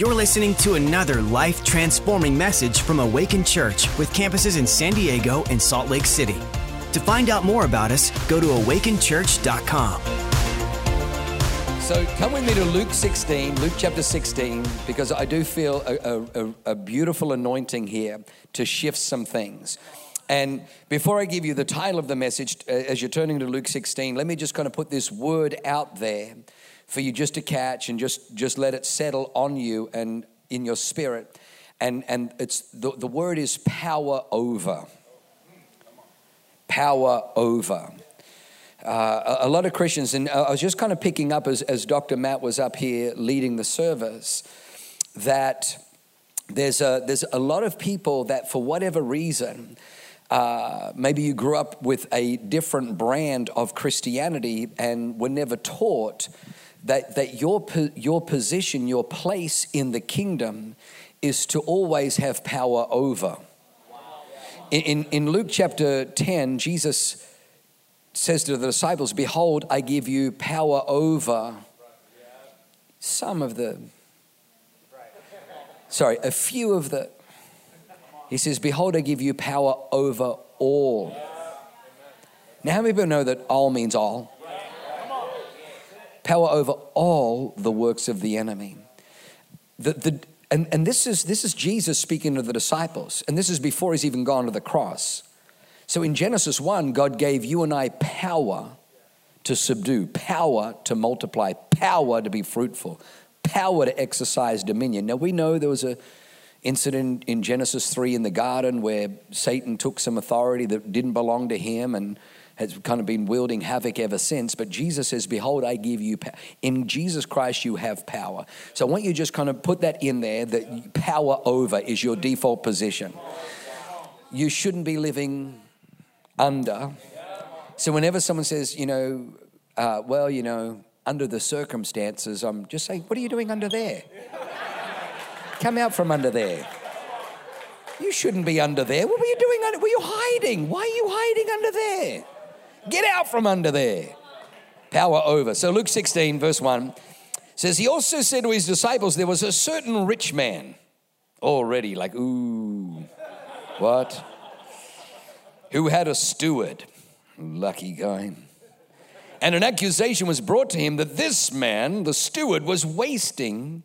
You're listening to another life transforming message from Awaken Church with campuses in San Diego and Salt Lake City. To find out more about us, go to awakenchurch.com. So come with me to Luke 16, Luke chapter 16, because I do feel a, a, a, beautiful anointing here to shift some things. And before I give you the title of the message, uh, as you're turning to Luke 16, let me just kind of put this word out there for you just to catch and just, just let it settle on you and in your spirit. And, and it's the, the word is power over. Power over. Uh, a, a, lot of Christians, and I was just kind of picking up as, as Dr. Matt was up here leading the service, that there's a, there's a lot of people that, for whatever reason, uh, maybe you grew up with a different brand of Christianity and were never taught that, that your, your position, your place in the kingdom is to always have power over. In, in, Luke chapter 10, Jesus says to the disciples, Behold, I give you power over some of the, sorry, a few of the, he says, Behold, I give you power over all. Now, how many people know that all means all? Power over all the works of the enemy. The, the, and and this, is, this is Jesus speaking to the disciples, and this is before he's even gone to the cross. So in Genesis 1, God gave you and I power to subdue, power to multiply, power to be fruitful, power to exercise dominion. Now we know there was a incident in Genesis 3 in the garden where Satan took some authority that didn't belong to him and has kind of been wielding havoc ever since. But Jesus says, Behold, I give you power. In Jesus Christ, you have power. So I want you to just kind of put that in there that power over is your default position. You shouldn't be living under. So whenever someone says, you know, uh, well, you know, under the circumstances, I'm just saying, what are you doing under there? Come out from under there. You shouldn't be under there. What were you doing under? Were you hiding? Why are you hiding under there? Get out from under there. Power over. So Luke 16, verse 1 says, He also said to his disciples, There was a certain rich man already, like, ooh, what? who had a steward. Lucky guy. And an accusation was brought to him that this man, the steward, was wasting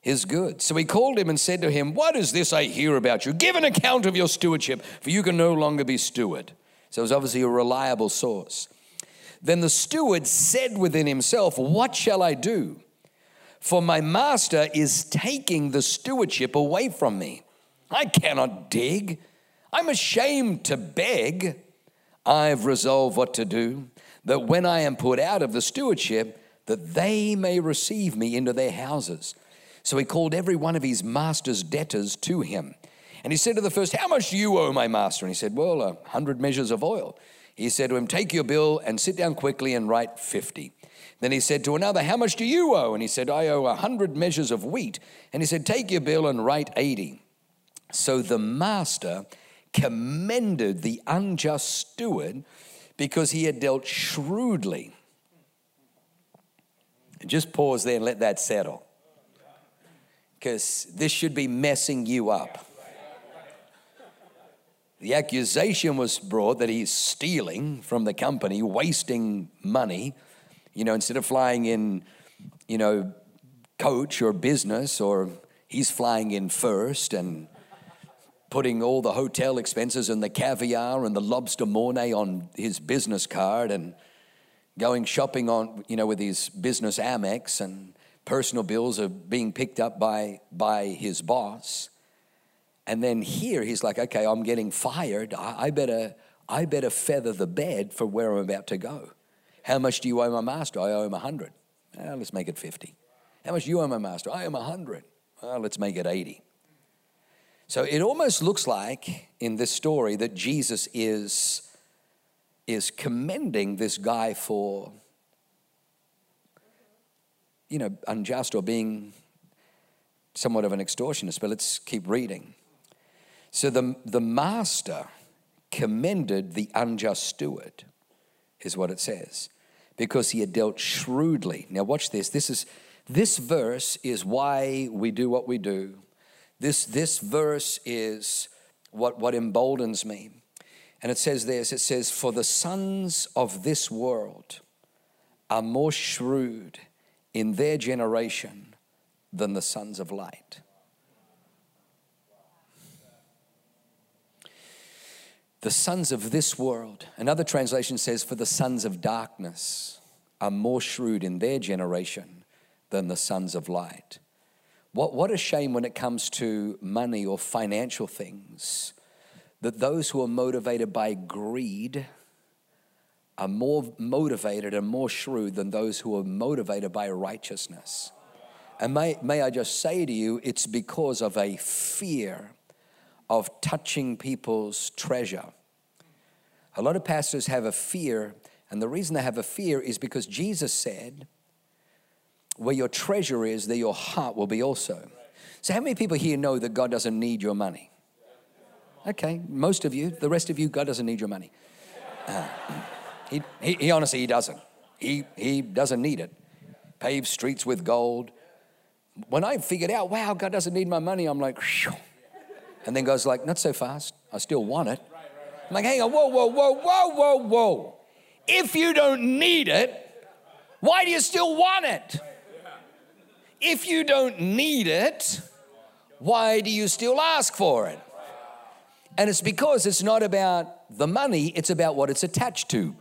his goods. So he called him and said to him, What is this I hear about you? Give an account of your stewardship, for you can no longer be steward. So it was obviously a reliable source. Then the steward said within himself, What shall I do? For my master is taking the stewardship away from me. I cannot dig I'm ashamed to beg. I've resolved what to do, that when I am put out of the stewardship, that they may receive me into their houses. So he called every one of his master's debtors to him. And he said to the first, How much do you owe my master? And he said, Well, a hundred measures of oil. He said to him, Take your bill and sit down quickly and write 50. Then he said to another, How much do you owe? And he said, I owe a hundred measures of wheat. And he said, Take your bill and write 80. So the master commended the unjust steward because he had dealt shrewdly. Just pause there and let that settle. Because this should be messing you up. The accusation was brought that he's stealing from the company, wasting money. You know, instead of flying in, you know, coach or business, or he's flying in first and putting all the hotel expenses and the caviar and the lobster mornay on his business card and going shopping on, you know, with his business Amex and personal bills are being picked up by, by his boss. And then here he's like, okay, I'm getting fired. I, better, I better feather the bed for where I'm about to go. How much do you owe my master? I owe him a hundred. Well, let's make it 50. How much do you owe my master? I owe him a hundred. Well, let's make it 80. So it almost looks like in this story that Jesus is, is commending this guy for, you know, unjust or being somewhat of an extortionist. But let's keep reading. So the, the master commended the unjust steward, is what it says, because he had dealt shrewdly. Now, watch this. This is this verse is why we do what we do. This, this verse is what, what emboldens me. And it says this it says, For the sons of this world are more shrewd in their generation than the sons of light. The sons of this world, another translation says, For the sons of darkness are more shrewd in their generation than the sons of light. What, what a shame when it comes to money or financial things that those who are motivated by greed are more motivated and more shrewd than those who are motivated by righteousness. And may, may I just say to you, it's because of a fear of touching people's treasure. A lot of pastors have a fear, and the reason they have a fear is because Jesus said, Where your treasure is, there your heart will be also. So, how many people here know that God doesn't need your money? Okay, most of you. The rest of you, God doesn't need your money. Uh, he, he, he, honestly, he doesn't. He, he doesn't need it. Pave streets with gold. When I figured out, wow, God doesn't need my money, I'm like, Phew. And then God's like, not so fast. I still want it. I'm like, hang on, whoa, whoa, whoa, whoa, whoa, whoa. If you don't need it, why do you still want it? If you don't need it, why do you still ask for it? And it's because it's not about the money, it's about what it's attached to.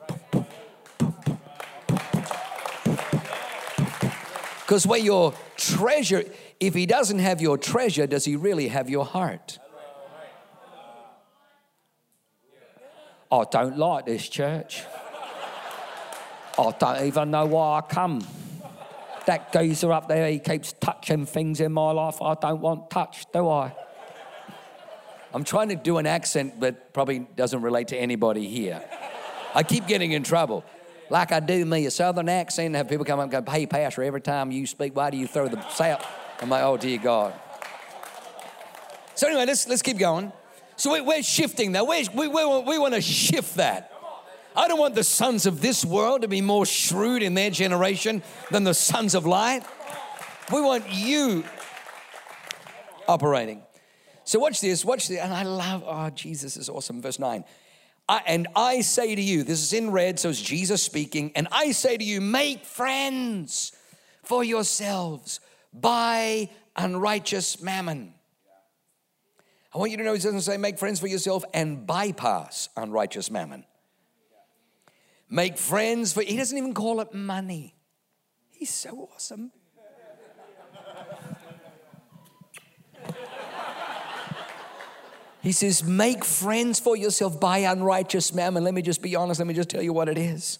Because where your treasure, if he doesn't have your treasure, does he really have your heart? I don't like this church. I don't even know why I come. That geezer up there, he keeps touching things in my life I don't want touched, do I? I'm trying to do an accent that probably doesn't relate to anybody here. I keep getting in trouble. Like I do me, a southern accent, have people come up and go, hey, Pastor, every time you speak, why do you throw the south? I'm like, oh, dear God. So anyway, let's, let's keep going. So we, are shifting that. we we, we, we want to shift that. I don't want the sons of this world to be more shrewd in their generation than the sons of light. We want you operating. So watch this, watch this. And I love, oh, Jesus is awesome. Verse 9. I, and I say to you, this is in red, so it's Jesus speaking, and I say to you, make friends for yourselves by unrighteous mammon. I want you to know he doesn't say make friends for yourself and bypass unrighteous mammon. Make friends for, he doesn't even call it money. He's so awesome. He says, Make friends for yourself by unrighteous mammon. Let me just be honest, let me just tell you what it is.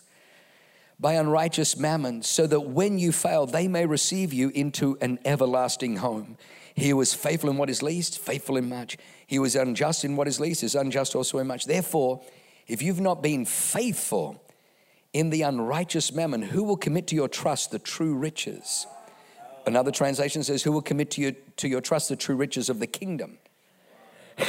By unrighteous mammon, so that when you fail, they may receive you into an everlasting home. He was faithful in what is least, faithful in much. He was unjust in what is least, is unjust also in much. Therefore, if you've not been faithful in the unrighteous mammon, who will commit to your trust the true riches? Another translation says, Who will commit to your, to your trust the true riches of the kingdom?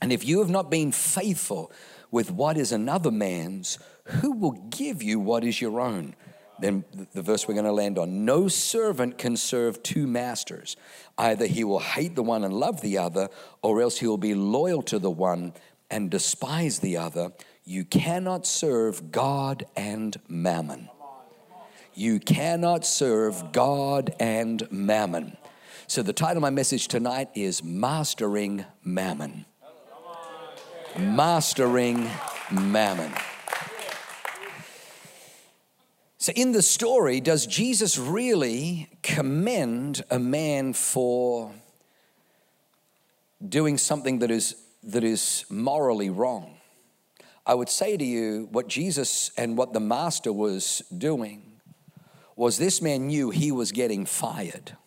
and if you have not been faithful with what is another man's, who will give you what is your own? Then the verse we're going to land on no servant can serve two masters. Either he will hate the one and love the other, or else he will be loyal to the one and despise the other. You cannot serve God and mammon. You cannot serve God and mammon. So, the title of my message tonight is Mastering Mammon. Mastering Mammon. So, in the story, does Jesus really commend a man for doing something that is, that is morally wrong? I would say to you, what Jesus and what the master was doing was this man knew he was getting fired.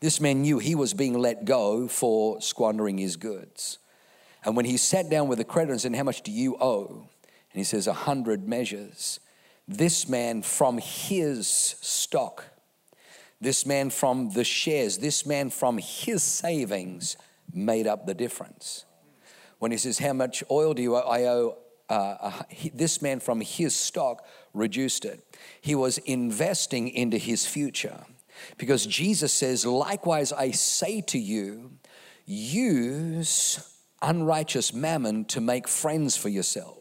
This man knew he was being let go for squandering his goods. And when he sat down with the creditor and said, How much do you owe? And he says, A hundred measures. This man from his stock, this man from the shares, this man from his savings made up the difference. When he says, How much oil do you owe? I owe uh, uh, this man from his stock reduced it. He was investing into his future. Because Jesus says, Likewise, I say to you, use unrighteous mammon to make friends for yourselves.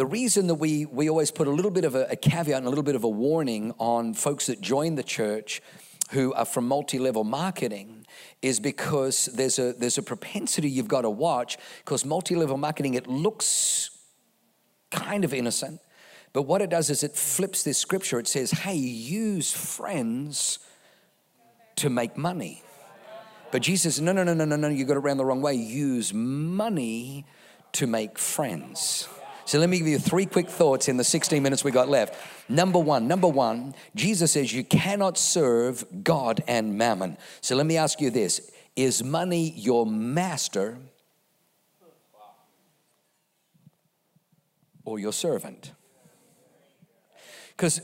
The reason that we, we always put a little bit of a, a caveat and a little bit of a warning on folks that join the church who are from multi level marketing is because there's a, there's a propensity you've got to watch because multi level marketing, it looks kind of innocent. But what it does is it flips this scripture. It says, hey, use friends to make money. But Jesus no, no, no, no, no, no, you got it around the wrong way. Use money to make friends. So let me give you three quick thoughts in the 16 minutes we got left. Number one, number one, Jesus says you cannot serve God and mammon. So let me ask you this Is money your master or your servant? Because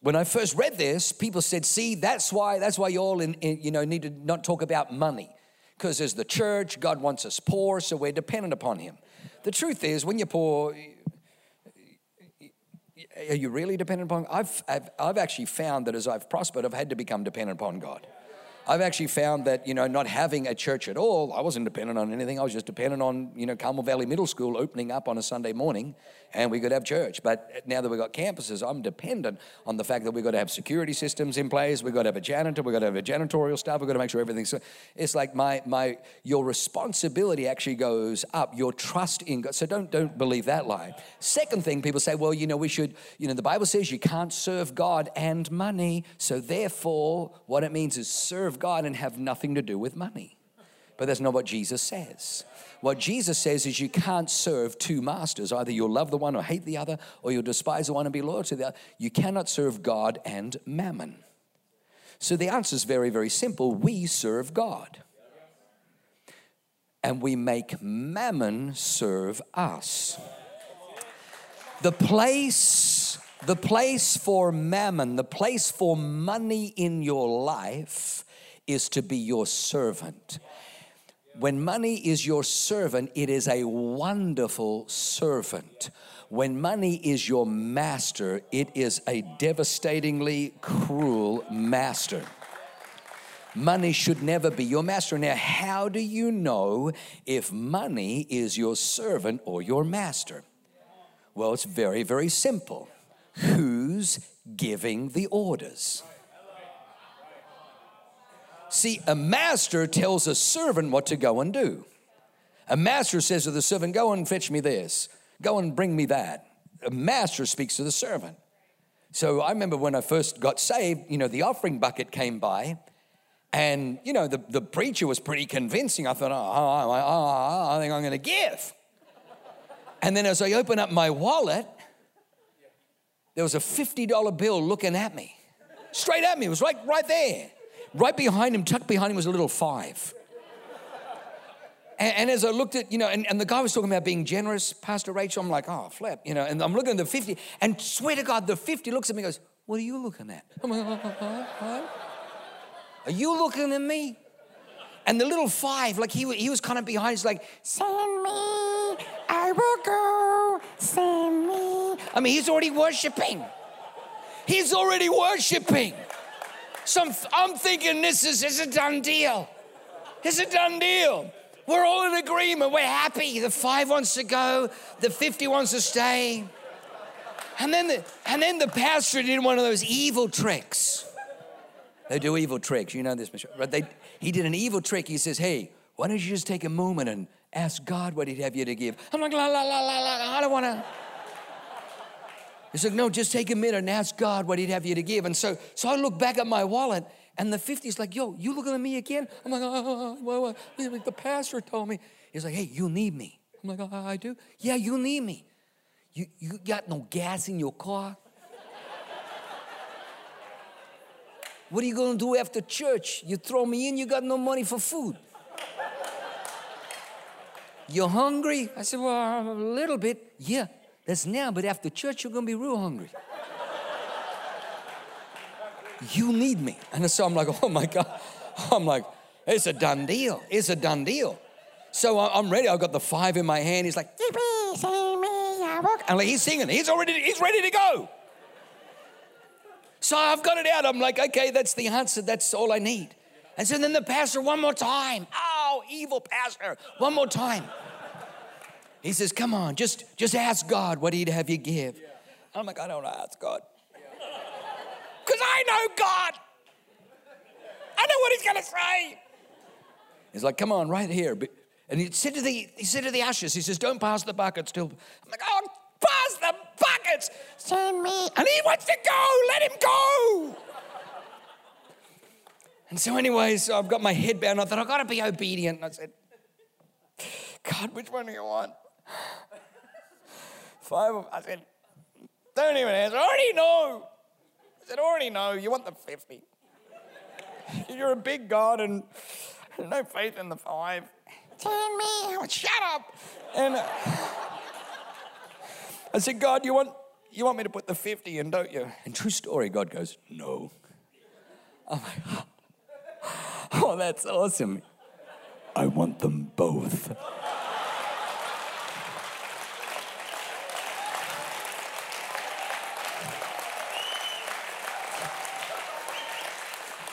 when I first read this, people said, "See, that's why that's why you all in, in, you know need to not talk about money, because as the church, God wants us poor, so we're dependent upon Him." The truth is, when you're poor, are you really dependent upon? I've, I've I've actually found that as I've prospered, I've had to become dependent upon God. I've actually found that, you know, not having a church at all, I wasn't dependent on anything. I was just dependent on, you know, Carmel Valley Middle School opening up on a Sunday morning and we could have church. But now that we've got campuses, I'm dependent on the fact that we've got to have security systems in place. We've got to have a janitor. We've got to have a janitorial staff. We've got to make sure everything's. So it's like my, my, your responsibility actually goes up. Your trust in God. So don't, don't believe that lie. Second thing, people say, well, you know, we should, you know, the Bible says you can't serve God and money. So therefore, what it means is serve God and have nothing to do with money. But that's not what Jesus says. What Jesus says is you can't serve two masters. Either you'll love the one or hate the other, or you'll despise the one and be loyal to the other. You cannot serve God and mammon. So the answer is very, very simple. We serve God. And we make mammon serve us. The place, the place for mammon, the place for money in your life is to be your servant. When money is your servant, it is a wonderful servant. When money is your master, it is a devastatingly cruel master. Money should never be your master. Now, how do you know if money is your servant or your master? Well, it's very, very simple. Who's giving the orders? See, a master tells a servant what to go and do. A master says to the servant, Go and fetch me this, go and bring me that. A master speaks to the servant. So I remember when I first got saved, you know, the offering bucket came by, and, you know, the, the preacher was pretty convincing. I thought, oh, oh, oh, oh I think I'm going to give. And then as I opened up my wallet, there was a $50 bill looking at me, straight at me. It was right, right there. Right behind him, tucked behind him, was a little five. And, and, as I looked at, you know, and, and the guy was talking about being generous, Pastor Rachel, I'm like, oh, flip, you know, and I'm looking at the 50, and swear to God, the 50 looks at me and goes, what are you looking at? I'm like, oh, Are you looking at me? And the little five, like he, he was kind of behind, he's like, send me, I will go, send me. I mean, he's already worshiping. He's already worshiping. So I'm, thinking this is, is a done deal. It's a done deal. We're all in agreement. We're happy. The five wants to go, the 50 wants to stay. And then the, and then the pastor did one of those evil tricks. They do evil tricks. You know this, Michelle. But they, he did an evil trick. He says, Hey, why don't you just take a moment and ask God what he'd have you to give? I'm like, la, la, la, la, la. I don't want to. He's like, no, just take a minute and ask God what he'd have you to give. And so, so I look back at my wallet and the 50's like, yo, you looking at me again? I'm like, oh, the pastor told me. He's like, hey, you need me. I'm like, I do? Yeah, you need me. You, you got no gas in your car? what are you to do after church? You throw me in, you got no money for food. You're hungry? I said, well, a little bit. Yeah, that's now, but after church, you're gonna be real hungry. you need me. And so I'm like, oh my God. I'm like, it's a done deal. It's a done deal. So I'm ready. I've got the five in my hand. He's like, and like he's singing. He's already, he's ready to go. So I've got it out. I'm like, okay, that's the answer. That's all I need. And so then the pastor, one more time. Oh, evil pastor, one more time. He says, come on, just, just ask God what he'd have you give. I'm like, I don't ask God. Because I know God. I know what he's going to say. He's like, come on, right here. And he said to the he said to the ushers, he says, don't pass the buckets till. I'm like, oh, pass the buckets. Send me. And he wants to go. Let him go. And so, anyways, so I've got my head bound. I thought, I've got to be obedient. And I said, God, which one do you want? Five of I said, don't even answer. I already know. I said, I already know. You want the 50. You're a big God and no faith in the five. Tell me. Shut up. And uh, I said, God, you want, you want me to put the 50 in, don't you? And true story, God goes, no. I'm like, oh, that's awesome. I want them both.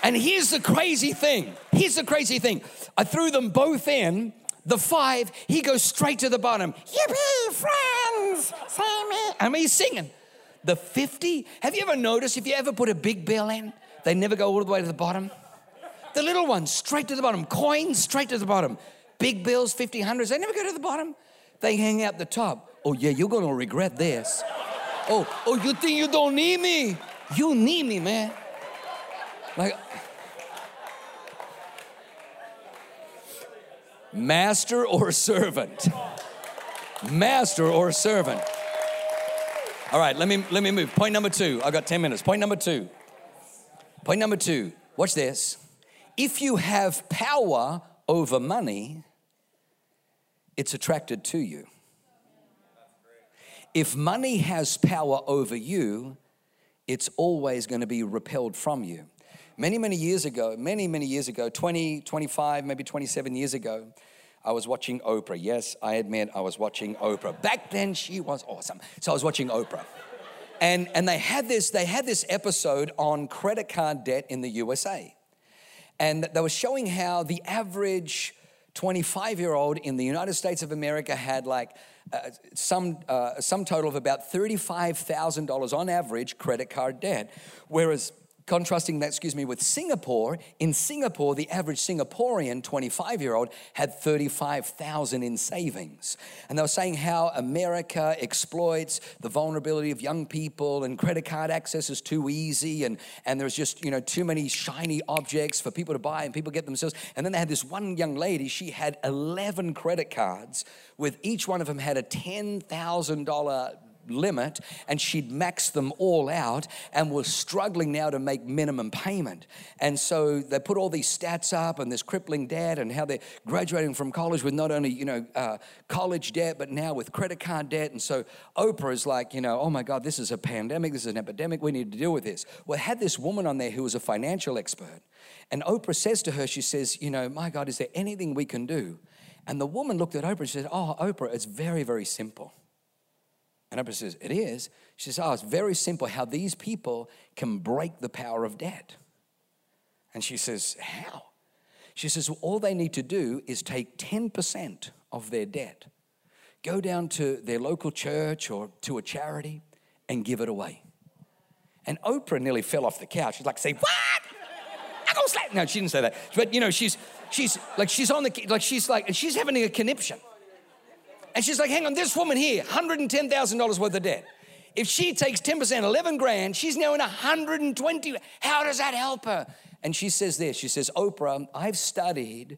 And here's the crazy thing. Here's the crazy thing. I threw them both in. The five, he goes straight to the bottom. Yippee, friends! Say me. Mean, he's singing. The 50, have you ever noticed if you ever put a big bill in, they never go all the way to the bottom? The little ones, straight to the bottom. Coins, straight to the bottom. Big bills, 50, hundreds, they never go to the bottom. They hang out the top. Oh, yeah, you're gonna regret this. Oh, oh, you think you don't need me? You need me, man. Like, master or servant? Master or servant? All right, let me let me move. Point number two. I got 10 minutes. Point number two. Point number two. Watch this. If you have power over money, it's attracted to you. If money has power over you, it's always going to be repelled from you many, many years ago, many, many years ago, 20, 25, maybe 27 years ago, I was watching Oprah. Yes, I admit I was watching Oprah. Back then, she was awesome. So I was watching Oprah. And, and they, had this, they had this episode on credit card debt in the USA. And they were showing how the average 25 year old in the United States of America had like uh, some, uh, some total of about $35,000 on average credit card debt. Whereas contrasting that, excuse me, with Singapore, in Singapore, the average Singaporean 25 year old had 35,000 in savings. And they were saying how America exploits the vulnerability of young people and credit card access is too easy and, and there's just, you know, too many shiny objects for people to buy and people get themselves. And then they had this one young lady, she had 11 credit cards with each one of them had a $10,000 limit and she'd maxed them all out and was struggling now to make minimum payment. And so they put all these stats up and this crippling debt and how they're graduating from college with not only, you know, uh, college debt, but now with credit card debt. And so Oprah is like, you know, oh my God, this is a pandemic, this is an epidemic, we need to deal with this. Well, had this woman on there who was a financial expert. And Oprah says to her, she says, you know, my God, is there anything we can do? And the woman looked at Oprah and said, Oh, Oprah, it's very, very simple. And Oprah says, It is. She says, Oh, it's very simple how these people can break the power of debt. And she says, How? She says, well, All they need to do is take 10% of their debt, go down to their local church or to a charity and give it away. And Oprah nearly fell off the couch. She's like, Say, what? I go slap. No, she didn't say that. But you know, she's she's like she's on the like she's like she's having a conniption. And she's like, hang on, this woman here, $110,000 worth of debt. If she takes 10%, 11 grand, she's now in 120. How does that help her? And she says this She says, Oprah, I've studied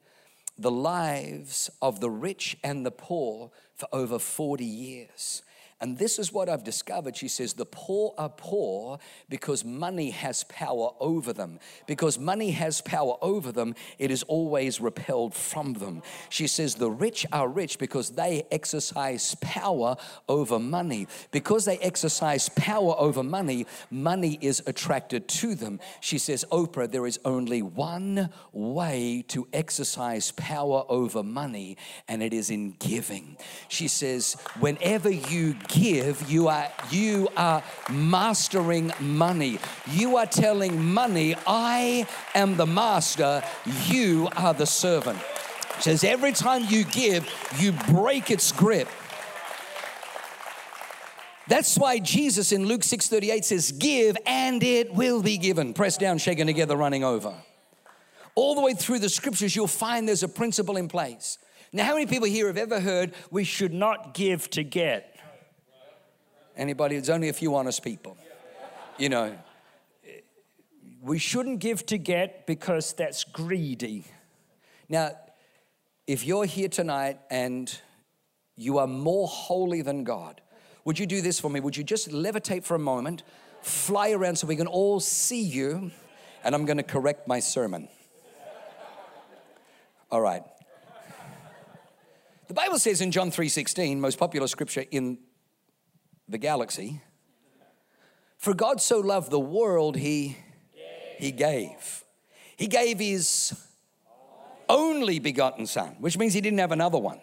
the lives of the rich and the poor for over 40 years. And this is what I've discovered. She says, The poor are poor because money has power over them. Because money has power over them, it is always repelled from them. She says, The rich are rich because they exercise power over money. Because they exercise power over money, money is attracted to them. She says, Oprah, there is only one way to exercise power over money, and it is in giving. She says, Whenever you give, you are you are mastering money. You are telling money, I am the master, you are the servant. It says every time you give, you break its grip. That's why Jesus in Luke 6:38 says, "Give and it will be given." Pressed down, shaken together, running over. All the way through the scriptures, you'll find there's a principle in place. Now, how many people here have ever heard we should not give to get? Anybody? It's only a few honest people. You know, We shouldn't give to get because that's greedy. now, if you're here tonight and you are more holy than God, would you do this for me? Would you just levitate for a moment, fly around so we can all see you, and I'm going to correct my sermon. All right. The Bible says in John 3:16, most popular scripture in the galaxy, for God so loved the world he he gave. He gave his only begotten son, which means he didn't have another one.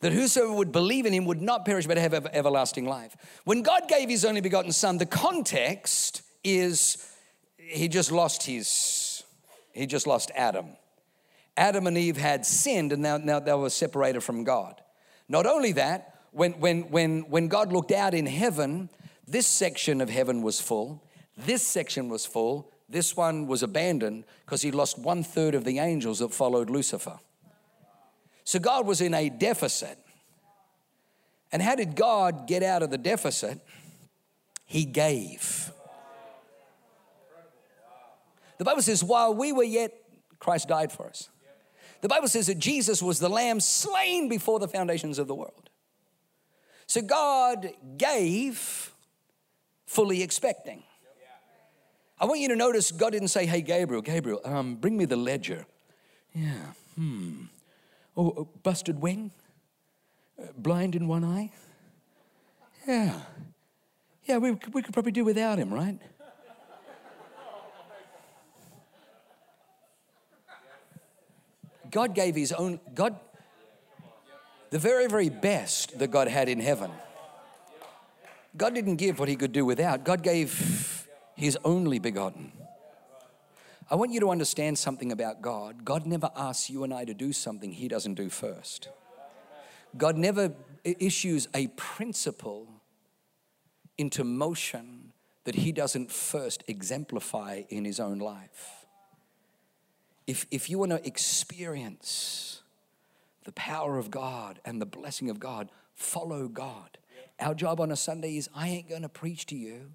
That whosoever would believe in him would not perish but have everlasting life. When God gave his only begotten son, the context is he just lost his he just lost Adam. Adam and Eve had sinned and now, now they were separated from God. Not only that, when, when, when, when God looked out in heaven, this section of heaven was full, this section was full, this one was abandoned because he lost one third of the angels that followed Lucifer. So God was in a deficit. And how did God get out of the deficit? He gave. The Bible says, while we were yet, Christ died for us. The Bible says that Jesus was the lamb slain before the foundations of the world. So God gave fully expecting. I want you to notice God didn't say, Hey, Gabriel, Gabriel, um, bring me the ledger. Yeah, hmm. Oh, oh, busted wing? Uh, blind in one eye? Yeah. Yeah, we, we could probably do without him, right? God gave his own, God, the very, very best that God had in heaven. God didn't give what he could do without, God gave his only begotten. I want you to understand something about God. God never asks you and I to do something he doesn't do first. God never issues a principle into motion that he doesn't first exemplify in his own life. If, if you want to experience the power of God and the blessing of God, follow God. Our job on a Sunday is I ain't going to preach to you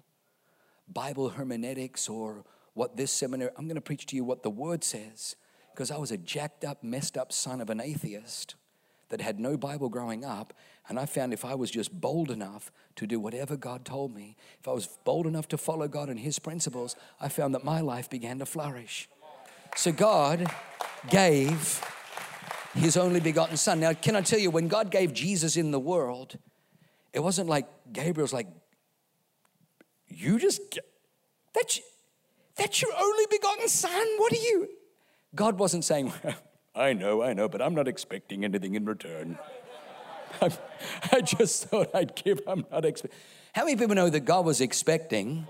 Bible hermeneutics or what this seminary, I'm going to preach to you what the word says because I was a jacked up, messed up son of an atheist that had no Bible growing up. And I found if I was just bold enough to do whatever God told me, if I was bold enough to follow God and His principles, I found that my life began to flourish. So God gave His only begotten Son. Now, can I tell you, when God gave Jesus in the world, it wasn't like Gabriel's like, you just, that's, that's your only begotten Son? What are you? God wasn't saying, I know, I know, but I'm not expecting anything in return. I'm- I just thought I'd give, I'm not expecting. How many people know that God was expecting?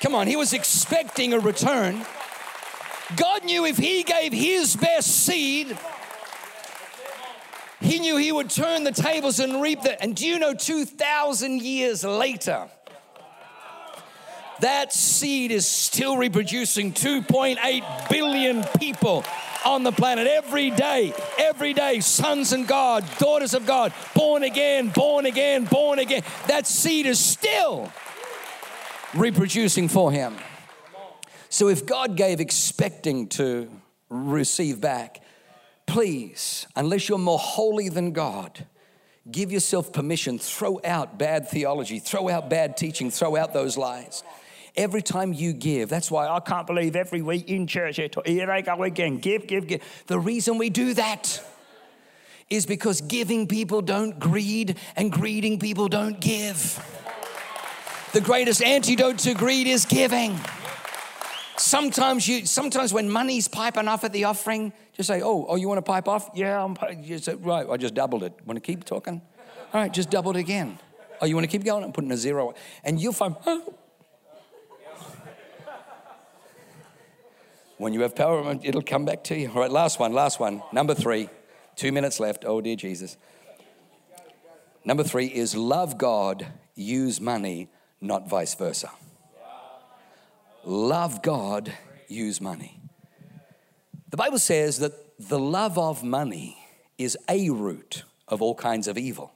Come on, He was expecting a return. God knew if He gave His best seed, He knew He would turn the tables and reap that. And do you know, 2,000 years later, that seed is still reproducing 2.8 billion people on the planet every day, every day, sons and God, daughters of God, born again, born again, born again. That seed is still reproducing for him. So if God gave expecting to receive back, please, unless you're more holy than God, give yourself permission, throw out bad theology, throw out bad teaching, throw out those lies. Every time you give, that's why I can't believe every week in church, here I go again, give, give, give. The reason we do that is because giving people don't greed and greeding people don't give. The greatest antidote to greed is giving. Sometimes you, sometimes when money's piping off at the offering, just say, "Oh, oh, you want to pipe off? Yeah, I'm." Say, "Right, I just doubled it. Want to keep talking?" All right, just double it again. Oh, you want to keep going? I'm putting a zero. And you'll find, oh. when you have power, it'll come back to you. All right, last one, last one. Number three. Two minutes left. Oh, dear Jesus. Number three is love God, use money, not vice versa. Love God, use money. The Bible says that the love of money is a root of all kinds of evil.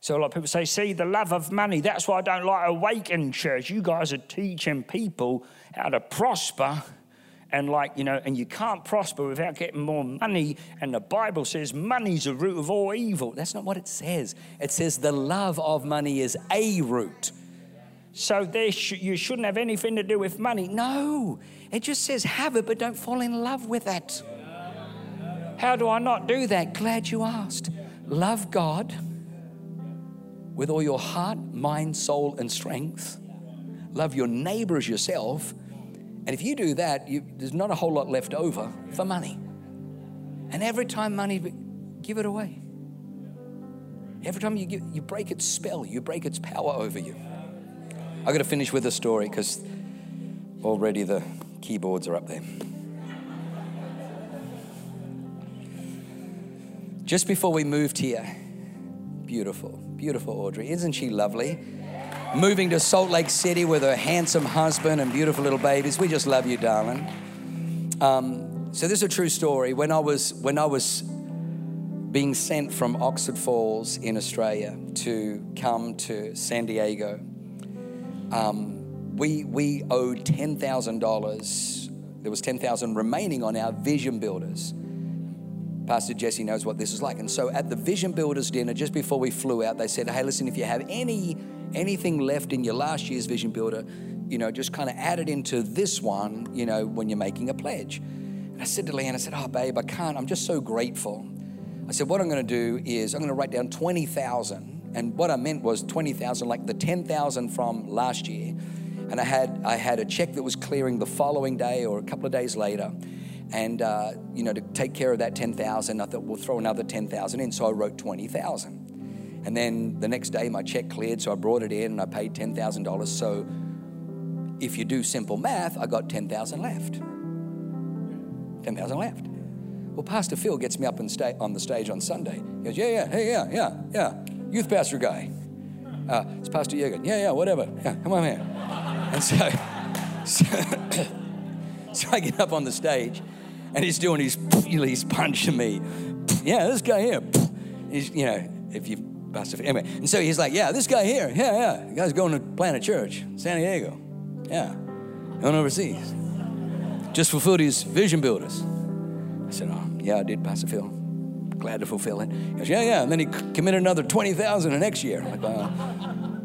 So a lot of people say, see, the love of money, that's why I don't like Awaken Church. You guys are teaching people how to prosper and like, you know, and you can't prosper without getting more money. And the Bible says money's the root of all evil. That's not what it says. It says the love of money is a root. So there sh- you shouldn't have anything to do with money. No, it just says have it, but don't fall in love with it. How do I not do that? Glad you asked. Love God with all your heart, mind, soul, and strength. Love your neighbor as yourself. And if you do that, you, there's not a whole lot left over for money. And every time money, give it away. Every time you, give, you break its spell, you break its power over you. I got to finish with a story because already the keyboards are up there. Just before we moved here, beautiful, beautiful Audrey. Isn't she lovely? Moving to Salt Lake City with her handsome husband and beautiful little babies. We just love you, darling. Um, so this is a true story. When I was when I was being sent from Oxford Falls in Australia to come to San Diego, um, we we owed ten thousand dollars. There was ten thousand remaining on our Vision Builders Pastor Jesse knows what this is like. And so at the Vision Builders dinner, just before we flew out, they said, Hey, listen, if you have any anything left in your last year's Vision Builder, you know, just kind of add it into this one, you know, when you're making a pledge. And I said to Leanne, I said, Oh, babe, I can't. I'm just so grateful. I said, What I'm going to do is I'm going to write down 20,000. And what I meant was 20,000, like the 10,000 from last year. And I had, I had a check that was clearing the following day or a couple of days later. And uh, you know to take care of that 10,000 I thought we'll throw another 10,000 in. So I wrote 20,000 and then the next day my check cleared so I brought it in and I paid $10,000 so if you do simple math I got 10,000 left. 10,000 left. Well Pastor Phil gets me up on, sta- on the stage on Sunday. He goes yeah yeah hey yeah yeah yeah youth pastor guy uh, it's Pastor Jürgen yeah yeah whatever yeah come on man. and so, so so I get up on the stage and he's doing his, he's punching me. Yeah, this guy here. He's, you know, if you bust anyway. And so he's like, yeah, this guy here. Yeah, yeah. The guy's going to plant a church, San Diego. Yeah. Going overseas. Just fulfilled his vision builders. I said, oh, yeah, I did, Pastor Phil. Glad to fulfill it. He goes, yeah, yeah. And then he committed another 20,000 the next year. Like, well,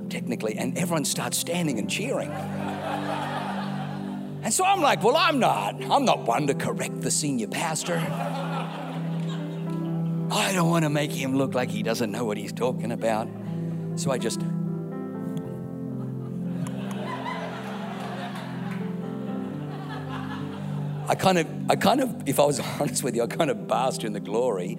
technically. And everyone starts standing and cheering. And so I'm like, well, I'm not. I'm not one to correct the senior pastor. I don't want to make him look like he doesn't know what he's talking about. So I just. I kind of, I kind of, if I was honest with you, I kind of basked in the glory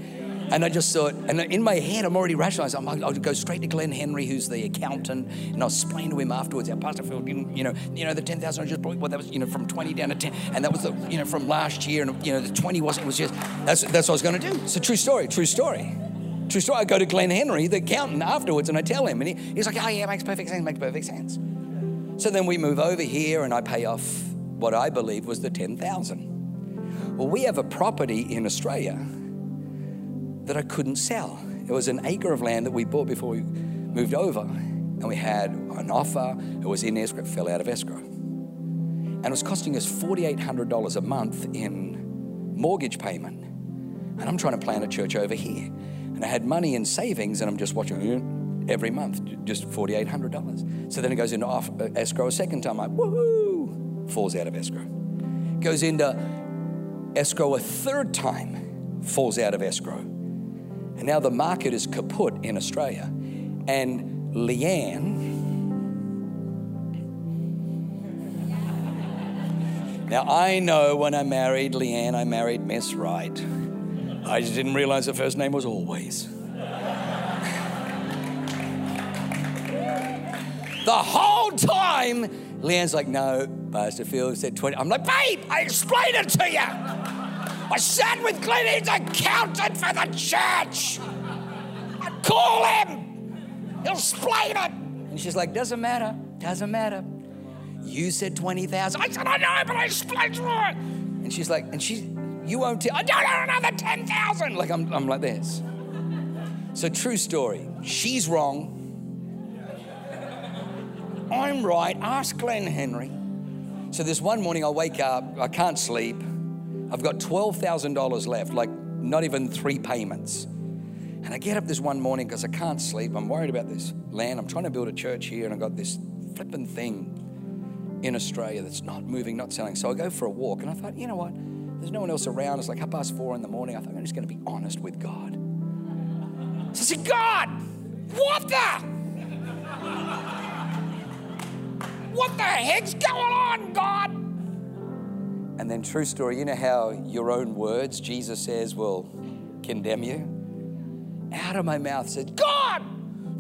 and I just thought, and in my head, I'm already rationalizing. I'm, I'll go straight to Glenn Henry, who's the accountant, and I'll explain to him afterwards. Yeah, Pastor Phil didn't, you know, you know, the 10,000 I just brought, well, that was, you know, from 20 down to 10, and that was the, you know, from last year, and, you know, the 20 wasn't, it was just, that's, that's what I was going to do. It's a true story, true story. True story. I go to Glenn Henry, the accountant, afterwards, and I tell him, and he, he's like, oh, yeah, makes perfect sense, makes perfect sense. So then we move over here, and I pay off what I believe was the 10,000. Well, we have a property in Australia that I couldn't sell. It was an acre of land that we bought before we moved over. And we had an offer, it was in escrow, fell out of escrow. And it was costing us $4,800 a month in mortgage payment. And I'm trying to plan a church over here. And I had money in savings, and I'm just watching every month, just $4,800. So then it goes into off, uh, escrow a second time, like, woohoo, falls out of escrow. Goes into escrow a third time, falls out of escrow. And now the market is kaput in Australia. And Leanne. Now I know when I married Leanne, I married Miss Right. I just didn't realize her first name was Always. the whole time, Leanne's like, no, Pastor Phil said 20. I'm like, babe, I explained it to you. I sat with Glenn, he's accountant for the church. I call him. He'll explain it. And she's like, doesn't matter, doesn't matter. You said 20,000. I said, I know, but I explained to her. And she's like, and she, you won't tell, I don't know another 10,000. Like, I'm, I'm like this. So, true story. She's wrong. I'm right. Ask Glenn Henry. So, this one morning, I wake up, I can't sleep. I've got $12,000 left, like not even three payments. And I get up this one morning because I can't sleep. I'm worried about this land. I'm trying to build a church here, and I've got this flipping thing in Australia that's not moving, not selling. So I go for a walk, and I thought, you know what? There's no one else around. It's like half past four in the morning. I thought, I'm just going to be honest with God. So I said, God, what the? What the heck's going on, God? And then, true story, you know how your own words, Jesus says, will condemn you? Out of my mouth said, God,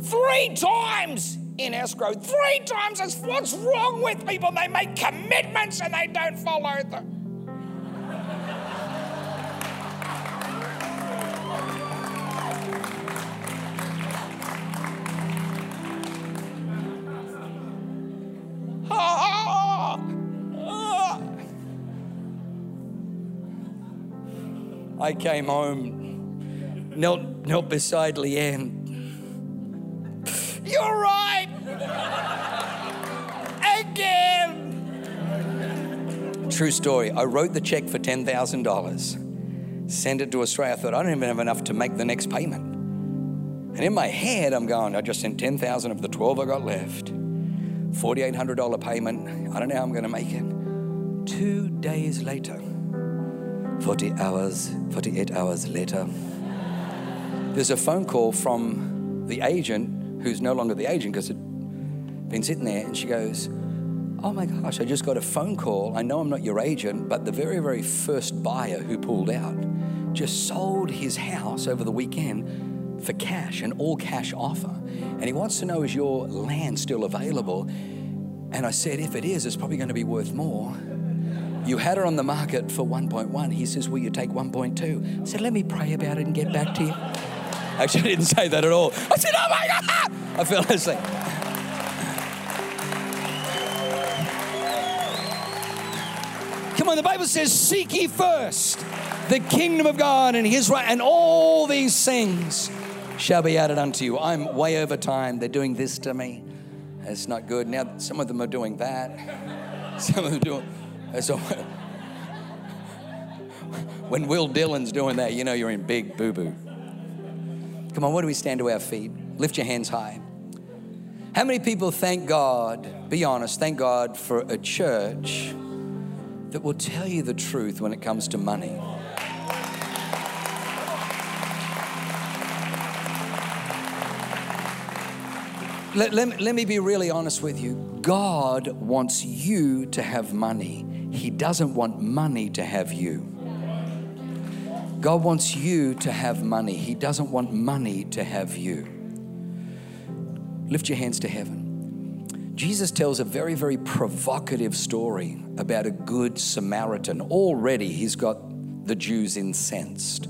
three times in escrow, three times. What's wrong with people. They make commitments and they don't follow them. I came home, knelt, knelt beside Leanne. You're right! Again! True story. I wrote the check for $10,000, sent it to Australia. I thought, I don't even have enough to make the next payment. And in my head, I'm going, I just sent 10,000 of the 12 I got left. $4,800 payment. I don't know how I'm going to make it. Two days later, 40 hours, 48 hours later, there's a phone call from the agent who's no longer the agent because it'd been sitting there, and she goes, Oh my gosh, I just got a phone call. I know I'm not your agent, but the very, very first buyer who pulled out just sold his house over the weekend for cash, an all cash offer. And he wants to know is your land still available? And I said, if it is, it's probably going to be worth more. You had it on the market for 1.1. He says, Will you take 1.2? I said, Let me pray about it and get back to you. Actually, I didn't say that at all. I said, Oh my God! I felt like, Come on, the Bible says, Seek ye first the kingdom of God and his right, and all these things shall be added unto you. I'm way over time. They're doing this to me. It's not good. Now, some of them are doing that. Some of them are doing. So when Will Dillon's doing that, you know you're in big boo boo. Come on, what do we stand to our feet? Lift your hands high. How many people thank God, be honest, thank God for a church that will tell you the truth when it comes to money? Let, let, let me be really honest with you. God wants you to have money. He doesn't want money to have you. God wants you to have money. He doesn't want money to have you. Lift your hands to heaven. Jesus tells a very, very provocative story about a good Samaritan. Already he's got the Jews incensed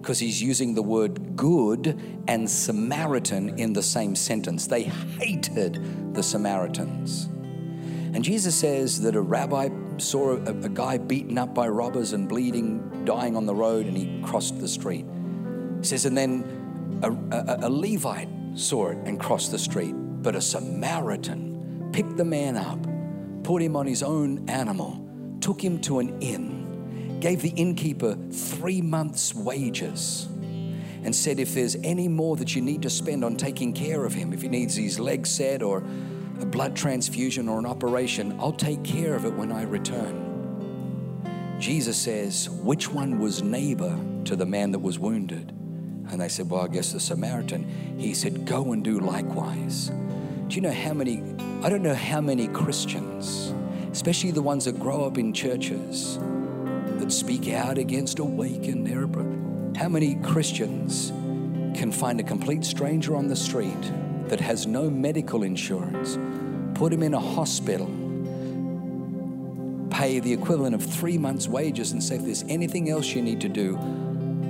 because he's using the word good and Samaritan in the same sentence. They hated the Samaritans. And Jesus says that a rabbi saw a, a, guy beaten up by robbers and bleeding, dying on the road, and he crossed the street. He says, and then a, a, a Levite saw it and crossed the street, but a Samaritan picked the man up, put him on his own animal, took him to an inn, gave the innkeeper three months' wages and said, If there's any more that you need to spend on taking care of him, if he needs his legs set or a blood transfusion or an operation, I'll take care of it when I return. Jesus says, Which one was neighbor to the man that was wounded? And they said, Well, I guess the Samaritan. He said, Go and do likewise. Do you know how many, I don't know how many Christians, especially the ones that grow up in churches, that speak out against awaken error. How many Christians can find a complete stranger on the street that has no medical insurance, put him in a hospital, pay the equivalent of three months' wages, and say, if there's anything else you need to do,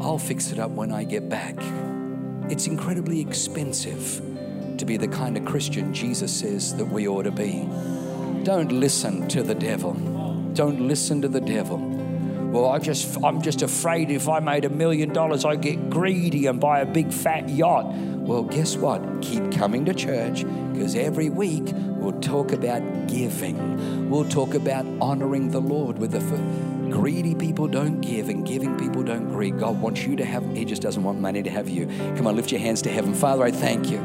I'll fix it up when I get back. It's incredibly expensive to be the kind of Christian Jesus says that we ought to be. Don't listen to the devil. Don't listen to the devil. Well, I just, I'm just afraid if I made a million dollars, I'd get greedy and buy a big fat yacht. Well, guess what? Keep coming to church because every week we'll talk about giving. We'll talk about honoring the Lord with the. Greedy people don't give, and giving people don't greed. God wants you to have, He just doesn't want money to have you. Come on, lift your hands to heaven. Father, I thank you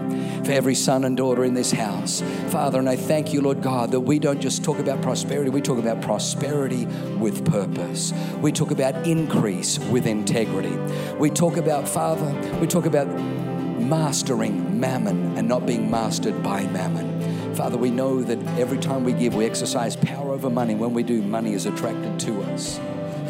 for every son and daughter in this house. Father, and I thank you, Lord God, that we don't just talk about prosperity, we talk about prosperity with purpose. We talk about increase with integrity. We talk about, Father, we talk about mastering mammon and not being mastered by mammon. Father, we know that every time we give, we exercise power over money. When we do, money is attracted to us.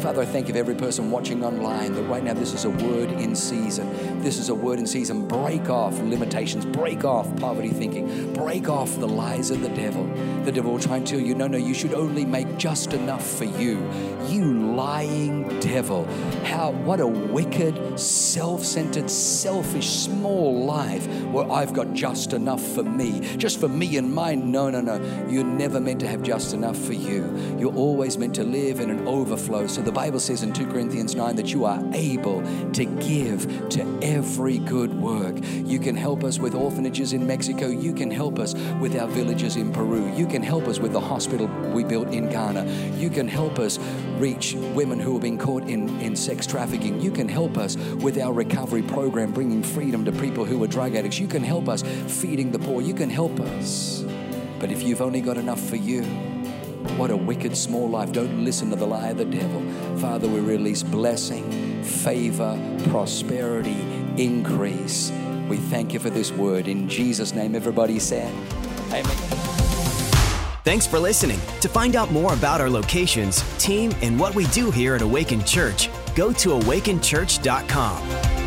Father, I thank you for every person watching online that right now this is a word in season. This is a word in season. Break off limitations, break off poverty thinking, break off the lies of the devil. The devil will try and tell you, no, no, you should only make just enough for you. You lying devil. How, what a wicked, self centered, selfish, small life where I've got just enough for me, just for me and mine. No, no, no. You're never meant to have just enough for you. You're always meant to live in an overflow. So the Bible says in 2 Corinthians 9 that you are able to give to every good work. You can help us with orphanages in Mexico. You can help us with our villages in Peru. You can help us with the hospital we built in Ghana. You can help us reach women who have been caught in, in sex trafficking. You can help us with our recovery program, bringing freedom to people who are drug addicts. You can help us feeding the poor. You can help us. But if you've only got enough for you, what a wicked small life. Don't listen to the lie of the devil. Father, we release blessing, favor, prosperity, increase. We thank you for this word. In Jesus' name, everybody said, Amen. Thanks for listening. To find out more about our locations, team, and what we do here at Awaken Church, go to awakenchurch.com.